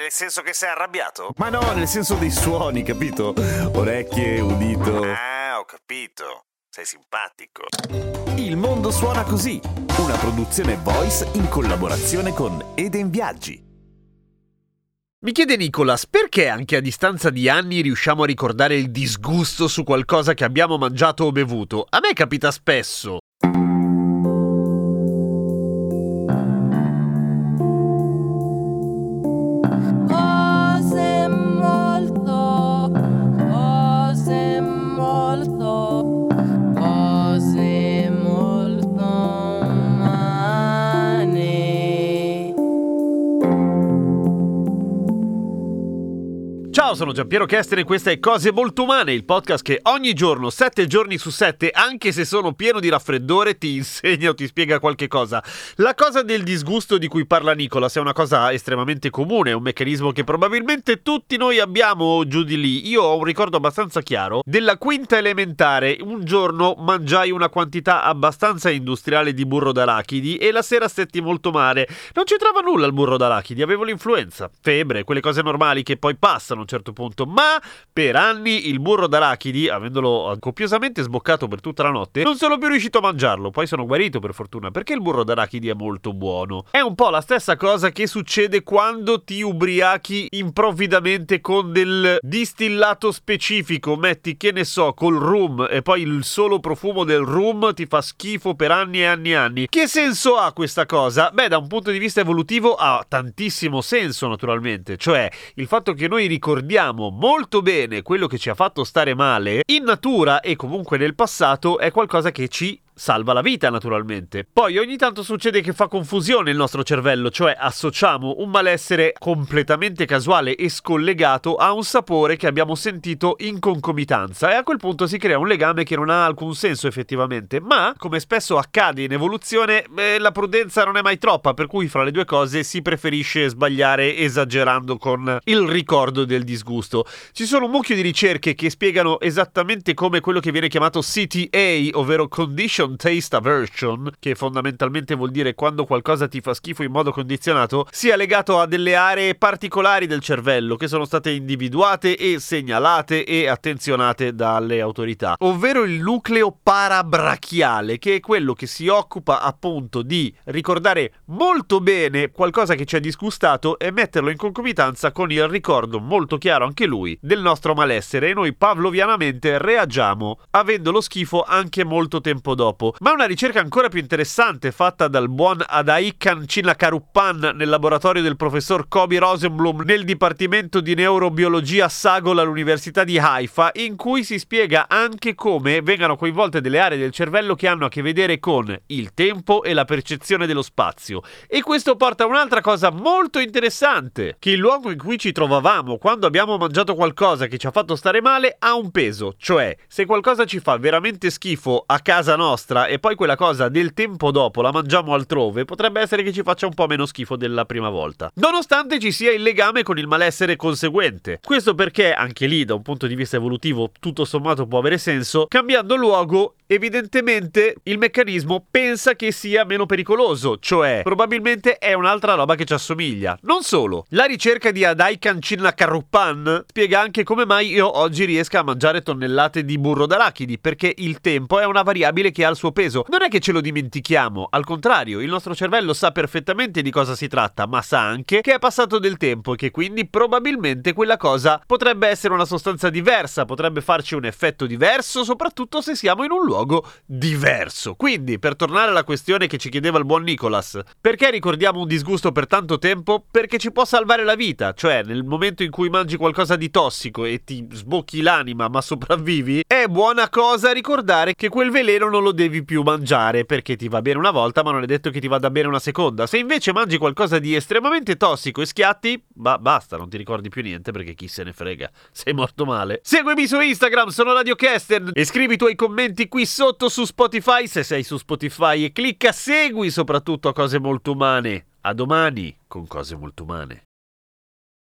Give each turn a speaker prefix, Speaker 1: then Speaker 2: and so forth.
Speaker 1: Nel senso che sei arrabbiato? Ma no, nel senso dei suoni, capito? Orecchie, udito. Ah, ho capito. Sei simpatico. Il mondo suona così, una produzione voice in collaborazione con Eden Viaggi.
Speaker 2: Mi chiede Nicolas, perché anche a distanza di anni riusciamo a ricordare il disgusto su qualcosa che abbiamo mangiato o bevuto? A me capita spesso. Ciao, sono Giampiero Kesten e questa è Cose Molto Umane, il podcast che ogni giorno, 7 giorni su 7, anche se sono pieno di raffreddore, ti insegna o ti spiega qualche cosa. La cosa del disgusto di cui parla Nicolas è una cosa estremamente comune, un meccanismo che probabilmente tutti noi abbiamo giù di lì. Io ho un ricordo abbastanza chiaro della quinta elementare. Un giorno mangiai una quantità abbastanza industriale di burro d'arachidi e la sera stetti molto male. Non c'entrava nulla il burro d'arachidi, avevo l'influenza, febbre, quelle cose normali che poi passano un certo punto, ma per anni il burro d'arachidi, avendolo copiosamente sboccato per tutta la notte, non sono più riuscito a mangiarlo. Poi sono guarito per fortuna, perché il burro d'arachidi è molto buono. È un po' la stessa cosa che succede quando ti ubriachi improvvidamente con del distillato specifico, metti che ne so, col rum e poi il solo profumo del rum ti fa schifo per anni e anni e anni. Che senso ha questa cosa? Beh, da un punto di vista evolutivo ha tantissimo senso naturalmente, cioè il fatto che noi ricordiamo molto bene quello che ci ha fatto stare male in natura e comunque nel passato è qualcosa che ci salva la vita naturalmente. Poi ogni tanto succede che fa confusione il nostro cervello, cioè associamo un malessere completamente casuale e scollegato a un sapore che abbiamo sentito in concomitanza e a quel punto si crea un legame che non ha alcun senso effettivamente, ma come spesso accade in evoluzione eh, la prudenza non è mai troppa, per cui fra le due cose si preferisce sbagliare esagerando con il ricordo del disgusto. Ci sono un mucchio di ricerche che spiegano esattamente come quello che viene chiamato CTA, ovvero Condition Taste Aversion, che fondamentalmente vuol dire quando qualcosa ti fa schifo in modo condizionato, sia legato a delle aree particolari del cervello che sono state individuate e segnalate e attenzionate dalle autorità, ovvero il nucleo parabrachiale, che è quello che si occupa appunto di ricordare molto bene qualcosa che ci ha disgustato e metterlo in concomitanza con il ricordo molto chiaro anche lui del nostro malessere e noi pavlovianamente reagiamo avendo lo schifo anche molto tempo dopo. Ma una ricerca ancora più interessante fatta dal buon Adaikan Chinnakaruppan nel laboratorio del professor Kobi Rosenblum nel dipartimento di neurobiologia Sagol all'università di Haifa in cui si spiega anche come vengano coinvolte delle aree del cervello che hanno a che vedere con il tempo e la percezione dello spazio. E questo porta a un'altra cosa molto interessante, che il luogo in cui ci trovavamo quando abbiamo mangiato qualcosa che ci ha fatto stare male ha un peso, cioè se qualcosa ci fa veramente schifo a casa nostra e poi quella cosa del tempo dopo la mangiamo altrove, potrebbe essere che ci faccia un po' meno schifo della prima volta. Nonostante ci sia il legame con il malessere conseguente. Questo perché anche lì da un punto di vista evolutivo tutto sommato può avere senso, cambiando luogo evidentemente il meccanismo pensa che sia meno pericoloso, cioè probabilmente è un'altra roba che ci assomiglia. Non solo, la ricerca di Adaikan Chinnakaruppan spiega anche come mai io oggi riesca a mangiare tonnellate di burro d'arachidi, perché il tempo è una variabile che ha il suo peso. Non è che ce lo dimentichiamo, al contrario, il nostro cervello sa perfettamente di cosa si tratta, ma sa anche che è passato del tempo e che quindi probabilmente quella cosa potrebbe essere una sostanza diversa, potrebbe farci un effetto diverso, soprattutto se siamo in un luogo diverso. Quindi, per tornare alla questione che ci chiedeva il buon Nicolas, perché ricordiamo un disgusto per tanto tempo? Perché ci può salvare la vita, cioè nel momento in cui mangi qualcosa di tossico e ti sbocchi l'anima ma sopravvivi, è buona cosa ricordare che quel veleno non lo devi più mangiare perché ti va bene una volta ma non è detto che ti vada bene una seconda. Se invece mangi qualcosa di estremamente tossico e schiatti, bah, basta, non ti ricordi più niente perché chi se ne frega, sei morto male. Seguimi su Instagram, sono Radio Kesten e scrivi i tuoi commenti qui sotto su Spotify se sei su Spotify e clicca segui soprattutto a cose molto umane. A domani con cose molto umane.